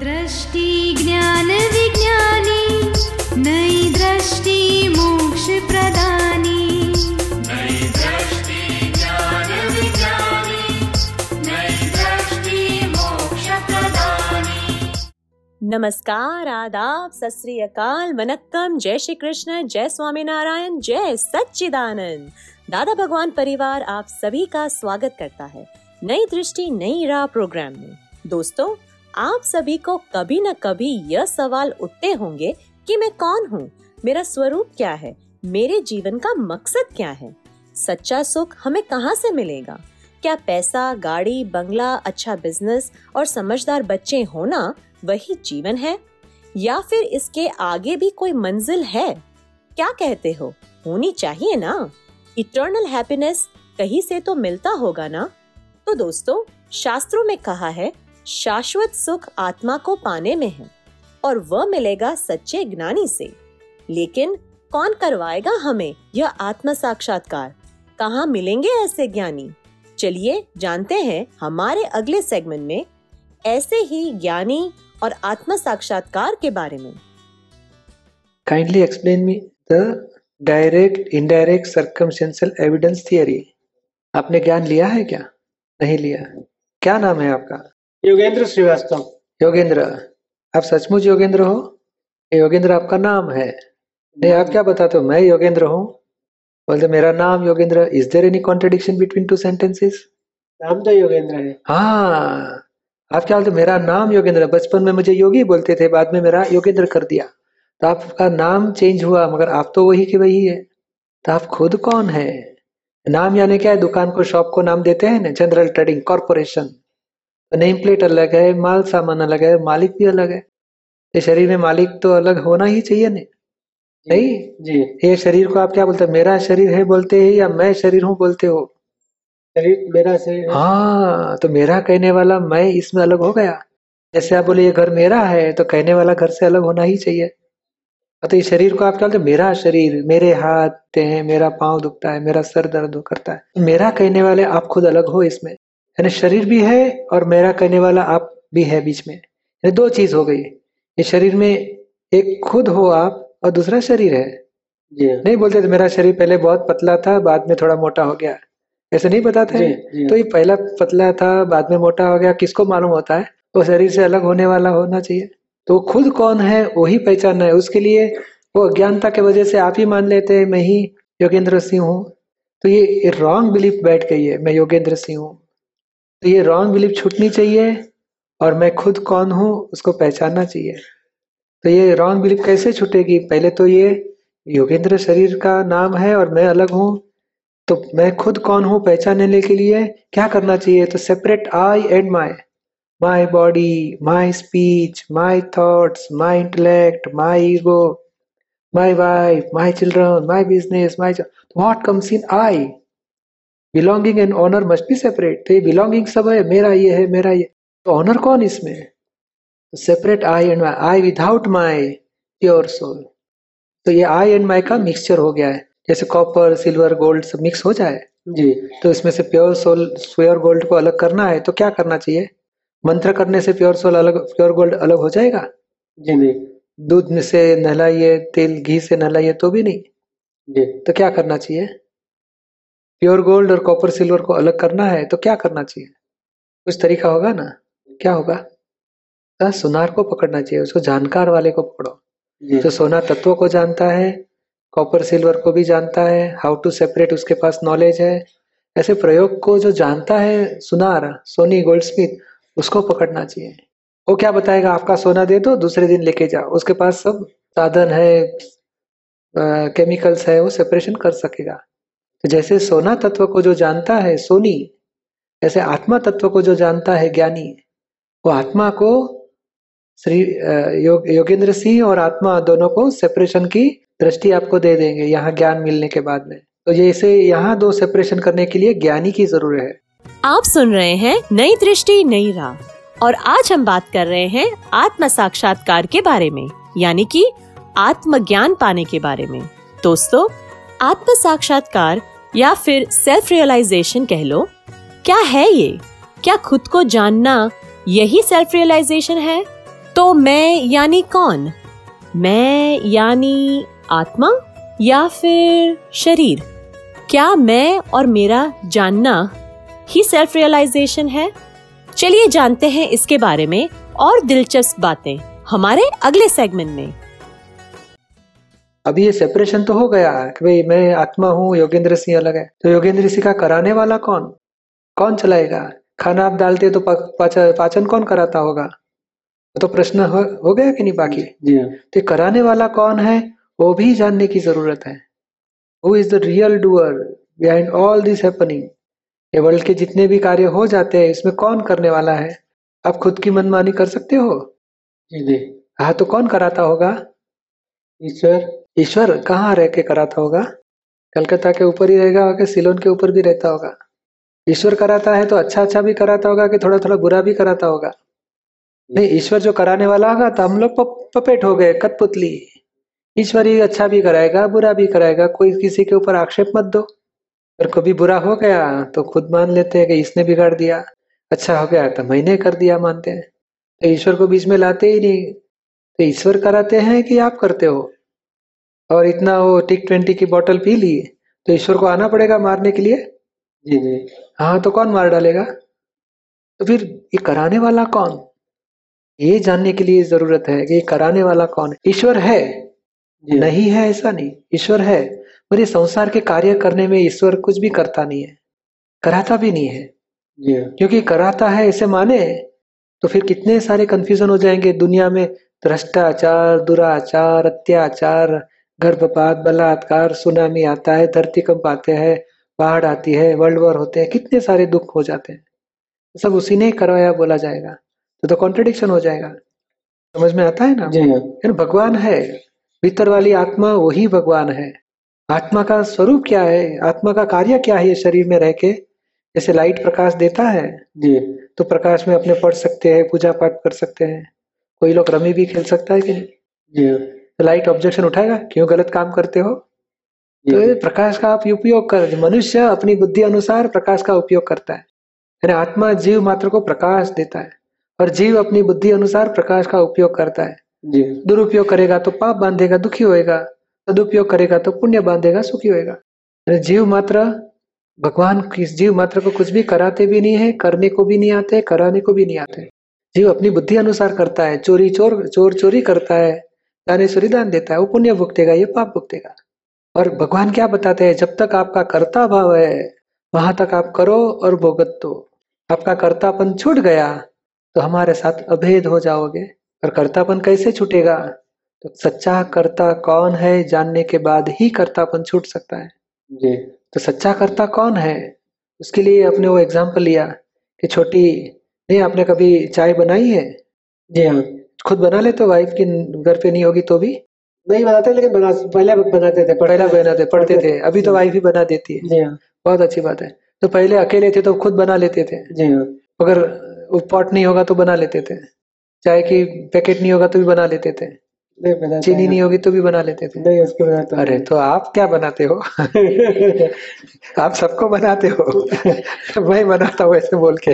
दृष्टि ज्ञान विज्ञानी नई दृष्टि मोक्ष प्रदानी नई दृष्टि ज्ञान विज्ञानी नई दृष्टि मोक्ष प्रदानी नमस्कार आदाब सत अकाल वनक्कम जय श्री कृष्ण जय स्वामी नारायण जय सच्चिदानंद। दादा भगवान परिवार आप सभी का स्वागत करता है नई दृष्टि नई राह प्रोग्राम में। दोस्तों आप सभी को कभी न कभी यह सवाल उठते होंगे कि मैं कौन हूँ? मेरा स्वरूप क्या है? मेरे जीवन का मकसद क्या है? सच्चा सुख हमें कहाँ से मिलेगा? क्या पैसा, गाड़ी, बंगला अच्छा बिज़नेस और समझदार बच्चे होना वही जीवन है? या फिर इसके आगे भी कोई मंजिल है? क्या कहते हो? होनी चाहिए ना? इटर्नल हैप्पीनेस कहीं से तो मिलता होगा ना? तो दोस्तों, शास्त्रों में कहा है शाश्वत सुख आत्मा को पाने में है और वह मिलेगा सच्चे ज्ञानी से। लेकिन कौन करवाएगा हमें यह आत्म साक्षात्कार? कहाँ मिलेंगे ऐसे ज्ञानी? चलिए जानते हैं हमारे अगले सेगमेंट में ऐसे ही ज्ञानी और आत्म साक्षात्कार के बारे में। Kindly explain me the direct, indirect, circumstantial evidence theory. आपने ज्ञान लिया है क्या? नहीं लिया। क्या नाम है आपका? योगेंद्र श्रीवास्तव। योगेंद्र आप सचमुच योगेंद्र हो? योगेंद्र आपका नाम है। नहीं आप क्या बताते हो? मैं योगेंद्र हूँ। बोलते मेरा नाम Yogendra is there any contradiction between two sentences नाम तो योगेंद्र है। हाँ। आप क्या बोलते मेरा नाम योगेंद्र बचपन में मुझे योगी बोलते थे बाद में मेरा योगेंद्र कर दिया। तो आपका नाम चेंज हुआ मगर आप तो वही के वही है। तो आप खुद कौन है? नाम यानी क्या है? दुकान को शॉप को नाम देते हैं ना? जनरल ट्रेडिंग कॉरपोरेशन तो नेम प्लेट अलग है माल सामान अलग है मालिक भी अलग है। ये शरीर में मालिक तो अलग होना ही चाहिए ना। नहीं जी। ये शरीर को आप क्या बोलते हैं मेरा शरीर है बोलते हैं या मैं शरीर हूँ बोलते हो? शरीर मेरा शरीर हाँ। तो मेरा कहने वाला मैं इसमें अलग हो गया। जैसे आप बोले ये घर मेरा है तो कहने वाला घर से अलग होना ही चाहिए। तो ये शरीर को आप क्या बोलते मेरा शरीर मेरे हाथ हैं मेरा पाँव दुखता है मेरा सर दर्द करता है। मेरा कहने वाले आप खुद अलग हो इसमें। यानी शरीर भी है और मेरा कहने वाला आप भी है बीच में। यानी दो चीज़ हो गई। ये शरीर में एक खुद हो आप और दूसरा शरीर है। जी। नहीं बोलते थे मेरा शरीर पहले बहुत पतला था बाद में थोड़ा मोटा हो गया। ऐसे नहीं बताते हैं? तो ये पहला पतला था बाद में मोटा हो गया। किसको मालूम होता है? वो शरीर से अलग होने वाला होना चाहिए। तो खुद कौन है वही पहचानना है। उसके लिए वो अज्ञानता के वजह से आप ही मान लेते हैं मैं ही योगेंद्र सिंह हूँ। तो ये रॉन्ग बिलीफ बैठ गई है मैं योगेंद्र सिंह हूँ। तो ये रॉन्ग बिलीफ छूटनी चाहिए और मैं खुद कौन हूँ, उसको पहचानना चाहिए। तो ये रॉन्ग बिलीफ कैसे छूटेगी? पहले तो ये योगेंद्र शरीर का नाम है और मैं अलग हूँ। तो मैं खुद कौन हूँ पहचानने के लिए? क्या करना चाहिए? तो separate I and my my body my speech my thoughts my intellect my ego my wife my children my business my what comes in I belonging and owner must be separate तो ये belonging सब है मेरा ये है मेरा ये। तो ऑनर कौन इसमें separate I and my I without my pure soul तो ये आई एंड माई का मिक्सचर हो गया है। जैसे कॉपर सिल्वर गोल्ड सब मिक्स हो जाए। जी। तो इसमें से प्योर सोल प्योर गोल्ड को अलग करना है तो क्या करना चाहिए? मंत्र करने से प्योर सोल अलग प्योर गोल्ड अलग हो जाएगा? जी नहीं दूध से नहलाइए तेल घी से नहलाइए तो भी नहीं। जी। तो क्या करना चाहिए? प्योर गोल्ड और कॉपर सिल्वर को अलग करना है तो क्या करना चाहिए? कुछ तरीका होगा ना? क्या होगा? तो सुनार को पकड़ना चाहिए उसको जानकार वाले को पकड़ो। जो सोना तत्वों को जानता है कॉपर सिल्वर को भी जानता है हाउ टू सेपरेट उसके पास नॉलेज है ऐसे प्रयोग को जो जानता है सुनार सोनी गोल्ड स्मिथ उसको पकड़ना चाहिए। वो क्या बताएगा? आपका सोना दे दो दूसरे दिन लेके जाओ। उसके पास सब साधन है केमिकल्स है वो सेपरेशन कर सकेगा। तो जैसे सोना तत्व को जो जानता है सोनी ऐसे आत्मा तत्व को जो जानता है ज्ञानी वो आत्मा को श्री योग, योगेंद्र सिंह और आत्मा दोनों को सेपरेशन की दृष्टि आपको दे देंगे यहाँ ज्ञान मिलने के बाद में। तो जैसे यहाँ दो सेपरेशन करने के लिए ज्ञानी की ज़रूरत है। आप सुन रहे हैं नई दृष्टि नई राह और आज हम बात कर रहे हैं आत्म साक्षात्कार के बारे में यानी कि आत्मज्ञान पाने के बारे में। दोस्तों आत्म साक्षात्कार या फिर सेल्फ रियलाइजेशन कह लो, क्या है ये? क्या खुद को जानना यही सेल्फ रियलाइजेशन है? तो मैं यानी कौन? मैं यानी आत्मा या फिर शरीर? क्या मैं और मेरा जानना ही सेल्फ रियलाइजेशन है? चलिए जानते हैं इसके बारे में और दिलचस्प बातें हमारे अगले सेगमेंट में। अभी ये सेपरेशन तो हो गया है कि भाई मैं आत्मा हूँ योगेंद्र सिंह अलग है। तो योगेंद्र सिंह का कराने वाला कौन? कौन चलाएगा? खाना आप डालते तो पा- पाचन पाचन कौन कराता होगा? तो प्रश्न हो, हो गया कि नहीं बाकी? जी हाँ। तो कराने वाला कौन है वो भी जानने की ज़रूरत है। Who is the real doer behind all this happening ये वर्ल्ड के जितने भी कार्य हो जाते हैं इसमें कौन करने वाला है? आप खुद की मनमानी कर सकते हो? जी। हाँ तो कौन कराता होगा? ईश्वर। ईश्वर कहाँ रह के कराता होगा? कलकत्ता के ऊपर ही रहेगा कि सिलोन के ऊपर भी रहता होगा। ईश्वर कराता है तो अच्छा अच्छा भी कराता होगा कि थोड़ा थोड़ा बुरा भी कराता होगा। नहीं, ईश्वर जो कराने वाला होगा तो हम लोग पपेट हो गए, कठपुतली। ईश्वर ही अच्छा भी कराएगा, बुरा भी कराएगा, कोई किसी के ऊपर आक्षेप मत दो। अगर कभी बुरा हो गया तो खुद मान लेते हैं कि इसने बिगाड़ दिया अच्छा हो गया तो मैंने कर दिया मानते हैं। तो ईश्वर को बीच में लाते ही नहीं। तो ईश्वर कराते हैं कि आप करते हो? और इतना वो टिक ट्वेंटी की बोतल पी ली तो ईश्वर को आना पड़ेगा मारने के लिए? जी जी। हाँ तो कौन मार डालेगा? तो फिर ये कराने वाला कौन? ये जानने के लिए ज़रूरत है कि ये कराने वाला कौन? ईश्वर है। नहीं है ऐसा नहीं। ईश्वर है। पर ये संसार के कार्य करने में ईश्वर कुछ भी करता नहीं है। कराता भी नहीं है। जी। हाँ क्योंकि कराता है ऐसे माने तो फिर कितने सारे कंफ्यूजन हो जाएँगे दुनिया में? भ्रष्टाचार दुराचार अत्याचार गर्भपात बलात्कार सुनामी आता है धरती कंप आते हैं बाढ़ आती है वर्ल्ड वॉर होते हैं कितने सारे दुख हो जाते हैं। सब उसी ने करवाया बोला जाएगा तो तो कॉन्ट्रडिक्शन हो जाएगा। समझ में आता है ना? जी हाँ। भगवान है भीतर वाली आत्मा वही भगवान है। आत्मा का स्वरूप क्या है? आत्मा का कार्य क्या है ये शरीर में रह के? जैसे लाइट प्रकाश देता है जी। तो प्रकाश में अपने पढ़ सकते हैं पूजा पाठ कर सकते हैं। कोई लोग रमी भी खेल सकता है कि नहीं? जी लाइट ऑब्जेक्शन उठाएगा? क्यों गलत काम करते हो? तो प्रकाश का आप उपयोग कर मनुष्य अपनी बुद्धि अनुसार प्रकाश का उपयोग करता है। यानी आत्मा जीव मात्र को प्रकाश देता है और जीव अपनी बुद्धि अनुसार प्रकाश का उपयोग करता है। दुरुपयोग करेगा तो पाप बांधेगा दुखी होएगा। सदुपयोग करेगा तो पुण्य बांधेगा सुखी होएगा। जीव मात्र भगवान किस जीव मात्र को कुछ भी कराते भी नहीं है करने को भी नहीं आते कराने को भी नहीं आते। जीव अपनी बुद्धि अनुसार करता है चोरी चोर चोर चोरी करता है। दानेश्वरी दान देता है वो पुण्य भुगतेगा ये पाप भुगतेगा और भगवान क्या बताते हैं जब तक आपका कर्ता भाव है वहाँ तक आप करो और भोगत दो आपका कर्तापन छूट गया तो हमारे साथ अभेद हो जाओगे। और कर्तापन कैसे छूटेगा? तो सच्चा कर्ता कौन है जानने के बाद ही कर्तापन छूट सकता है। जी। तो सच्चा कर्ता कौन है? उसके लिए आपने वो एग्ज़ाम्पल लिया कि छोटी नहीं आपने कभी चाय बनाई है? जी हाँ। खुद बना लेते हो वाइफ की घर पे नहीं होगी तो भी? नहीं बनाते लेकिन बना पहले बनाते थे पहला बनाते पढ़ते थे। अभी तो वाइफ ही बना देती है। जी हाँ। बहुत अच्छी बात है। तो पहले अकेले थे तो खुद बना लेते थे। जी हाँ। अगर पॉट नहीं होगा तो बना लेते थे। चाय की पैकेट नहीं होगा तो भी बना लेते थे। नहीं चीनी नहीं होगी तो भी बना लेते थे। नहीं उसको बनाता अरे तो आप क्या बनाते हो? आप सबको बनाते हो? मैं बनाता हूँ ऐसे बोल के।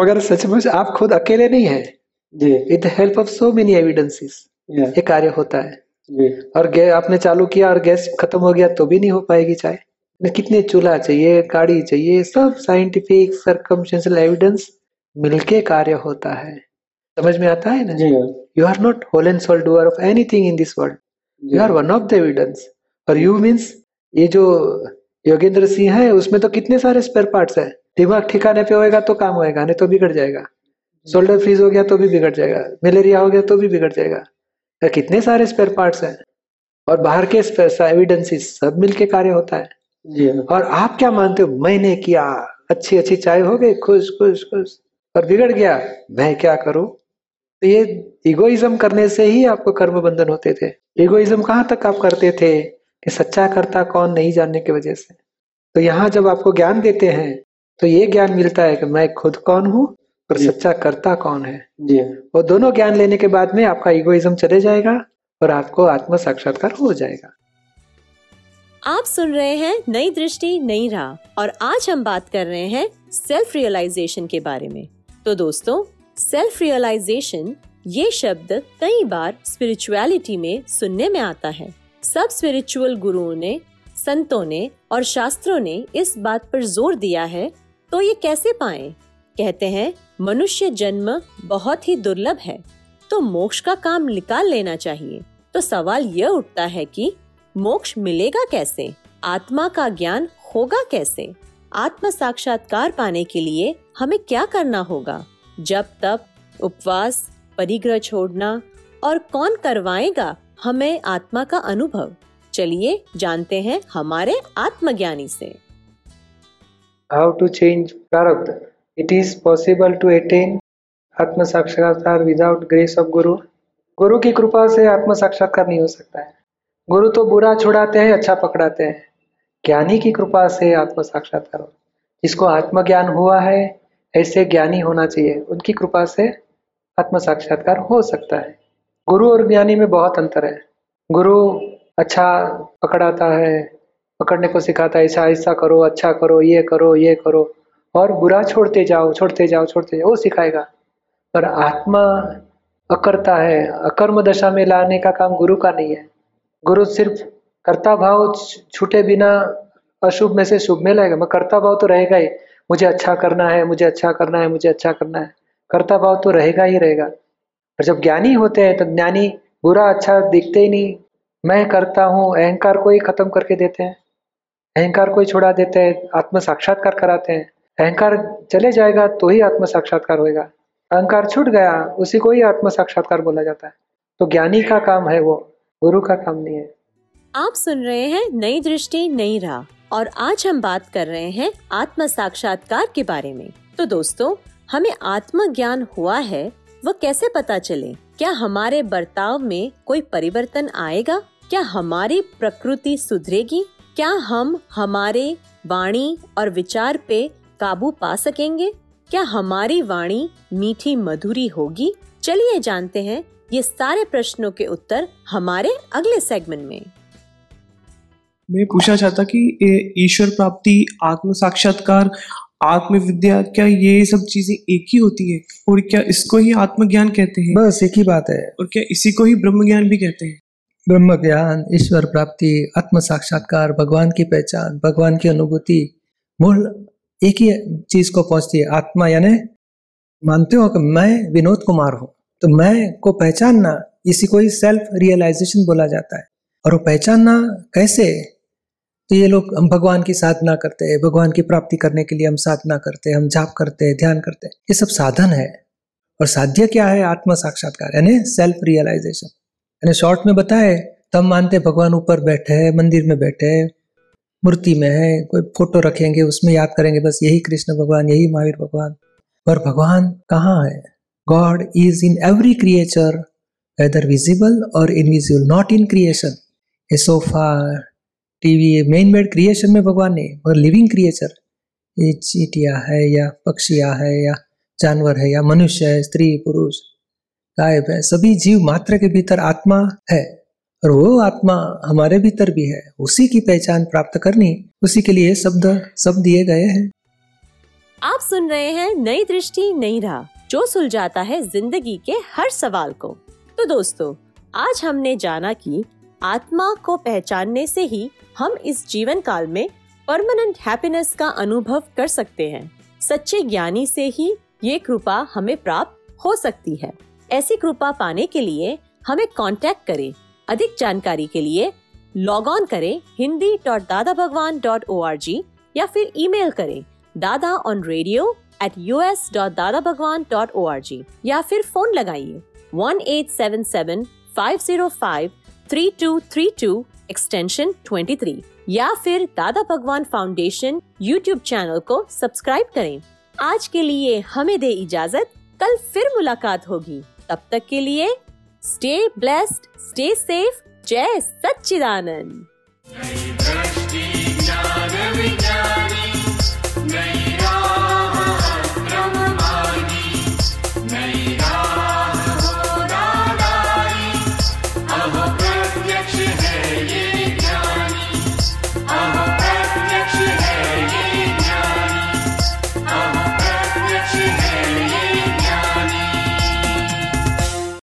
मगर सचमुच आप खुद अकेले नहीं है। जी। With the help of so many evidences ये कार्य होता है। जी। और गै आपने चालू किया और गैस खत्म हो गया तो भी नहीं हो पाएगी चाय। ने कितने चूल्हा चाहिए गाड़ी चाहिए सब साइंटिफिक सरकमस्टेंशियल एविडेंस मिलके कार्य होता है। समझ में आता है ना? जी। You are not whole and sole doer of anything in this world you are one of the evidence और यू मीन्स ये जो योगेंद्र सिंह है उसमें तो कितने सारे स्पेयर पार्ट्स है? दिमाग ठिकाने पे होएगा तो काम होएगा नहीं तो बिगड़ जाएगा। शोल्डर फ्रीज हो गया तो भी बिगड़ जाएगा। मलेरिया हो गया तो भी बिगड़ जाएगा। या कितने सारे स्पेयर पार्ट्स हैं? और बाहर के एविडेंसेस सब मिलके कार्य होता है। जी हाँ। और आप क्या मानते हो? मैंने किया अच्छी अच्छी चाय हो गई खुश खुश खुश। और बिगड़ गया मैं क्या करूँ? तो ये इगोइज्म करने से ही आपको कर्म बंधन होते थे। इगोइज्म कहाँ तक आप करते थे कि सच्चा करता कौन नहीं जानने की वजह से? तो यहाँ जब आपको ज्ञान देते हैं तो ये ज्ञान मिलता है कि मैं खुद कौन हूँ? और सच्चा करता कौन है? जी। वो दोनों ज्ञान लेने के बाद में आपका इगोइज्म चले जाएगा और आपको आत्म साक्षात्कार हो जाएगा। आप सुन रहे हैं नई दृष्टि नई राह और आज हम बात कर रहे हैं सेल्फ रियलाइजेशन के बारे में। तो दोस्तों सेल्फ रियलाइजेशन ये शब्द कई बार स्पिरिचुअलिटी में सुनने में आता है। सब स्पिरिचुअल गुरुओं ने संतों ने और शास्त्रों ने इस बात पर ज़ोर दिया है तो ये कैसे पाए? कहते हैं मनुष्य जन्म बहुत ही दुर्लभ है। तो मोक्ष का काम निकाल लेना चाहिए। तो सवाल यह उठता है कि मोक्ष मिलेगा कैसे? आत्मा का ज्ञान होगा कैसे? आत्म साक्षात्कार पाने के लिए हमें क्या करना होगा? जब तब उपवास, परिग्रह छोड़ना और कौन करवाएगा हमें आत्मा का अनुभव? चलिए जानते हैं हमारे आत्मज्ञानी से। How to change prarabdha it is possible to attain आत्म साक्षात्कार विदाउट ग्रेस ऑफ़ गुरु गुरु की कृपा से आत्म साक्षात्कार नहीं हो सकता है गुरु तो बुरा छुड़ाते हैं अच्छा पकड़ाते हैं ज्ञानी की कृपा से आत्म साक्षात्कार हो जिसको आत्मज्ञान हुआ है ऐसे ज्ञानी होना चाहिए उनकी कृपा से आत्म साक्षात्कार हो सकता है गुरु और ज्ञानी में बहुत अंतर है गुरु अच्छा पकड़ाता है पकड़ने को सिखाता है ऐसा ऐसा करो अच्छा करो ये करो ये करो और बुरा छोड़ते जाओ छोड़ते जाओ छोड़ते जाओ, वो सिखाएगा। पर आत्मा अकर्ता है, अकर्म दशा में लाने का काम गुरु का नहीं है। गुरु सिर्फ़ कर्ता भाव छूटे बिना अशुभ में से शुभ में लाएगा। मैं कर्ता भाव तो रहेगा ही। मुझे अच्छा करना है, मुझे अच्छा करना है, मुझे अच्छा करना है। कर्ता भाव तो रहेगा ही रहेगा। और जब ज्ञानी होते हैं तो ज्ञानी बुरा अच्छा दिखते ही नहीं। मैं करता हूँ, अहंकार को ही खत्म करके देते हैं। अहंकार को ही छोड़ा देते हैं आत्म साक्षात्कार कराते हैं। अहंकार चले जाएगा तो ही आत्म साक्षात्कार होएगा। अहंकार छूट गया, उसी को ही आत्म साक्षात्कार बोला जाता है। तो ज्ञानी का काम है वो, गुरु का काम नहीं है। आप सुन रहे हैं नई दृष्टि, नई राह, और आज हम बात कर रहे हैं आत्म साक्षात्कार के बारे में। तो दोस्तों, हमें आत्म ज्ञान हुआ है, वो कैसे पता चले? क्या हमारे बर्ताव में कोई परिवर्तन आएगा? क्या हमारी प्रकृति सुधरेगी? क्या हम हमारे वाणी और विचार पे काबू पा सकेंगे? क्या हमारी वाणी मीठी मधुरी होगी? चलिए जानते हैं ये सारे प्रश्नों के उत्तर हमारे अगले सेगमेंट में। मैं पूछना चाहता कि ईश्वर प्राप्ति आत्म साक्षात्कार आत्मविद्या क्या ये सब चीज़ें एक ही होती है? और क्या इसको ही आत्मज्ञान कहते हैं? बस एक ही बात है। और क्या इसी को ही ब्रह्म ज्ञान भी कहते हैं? ब्रह्म ज्ञान ईश्वर प्राप्ति आत्म साक्षात्कार भगवान की पहचान भगवान की अनुभूति मूल एक ही चीज़ को पहुँचती है, आत्मा, यानी मानते हो कि मैं विनोद कुमार हूँ। तो मैं को पहचानना, इसी को ही सेल्फ रियलाइजेशन बोला जाता है। और वो पहचानना कैसे? तो ये लोग हम भगवान की साधना करते हैं, भगवान की प्राप्ति करने के लिए हम साधना करते हैं, हम जाप करते हैं, ध्यान करते हैं। ये सब साधन है। और साध्य क्या है? आत्म साक्षात्कार, यानी सेल्फ रियलाइजेशन यानी शॉर्ट में बताए तो हम मानते भगवान ऊपर बैठे हैं, मंदिर में बैठे हैं मूर्ति में है, कोई फ़ोटो रखेंगे, उसमें याद करेंगे, बस यही कृष्ण भगवान, यही महावीर भगवान। पर भगवान कहाँ है? God is in every creature whether visible और invisible not in creation a sofa TV man made creation में भगवान नहीं, मगर लिविंग क्रिएचर ये चीटिया है, या पक्षिया है, या जानवर है, या मनुष्य है, स्त्री, पुरुष, गायब है, सभी जीव मात्र के भीतर आत्मा है। और वो आत्मा हमारे भीतर भी है, उसी की पहचान प्राप्त करनी, उसी के लिए शब्द सब दिए गए हैं। आप सुन रहे हैं नई दृष्टि, नई राह, जो सुलझाता है ज़िंदगी के हर सवाल को। तो दोस्तों, आज हमने जाना कि आत्मा को पहचानने से ही हम इस जीवन काल में परमानेंट हैप्पीनेस का अनुभव कर सकते हैं। सच्चे ज्ञानी से ही ये कृपा हमें प्राप्त हो सकती है। ऐसी कृपा पाने के लिए हमें कांटेक्ट करें अधिक जानकारी के लिए लॉग ऑन करें Hindi dot Dada Bhagwan dot O R G या फिर ईमेल करें Dada on radio at U S dot Dada Bhagwan dot O R G या फिर फ़ोन लगाइए one eight seven seven five zero five three two three two extension twenty three या फिर Dada Bhagwan foundation YouTube channel को subscribe करें। आज के लिए हमें दे इजाज़त। कल फिर मुलाकात होगी। तब तक के लिए स्टे ब्लेस्ड स्टे सेफ़ जय सच्चिदानंद।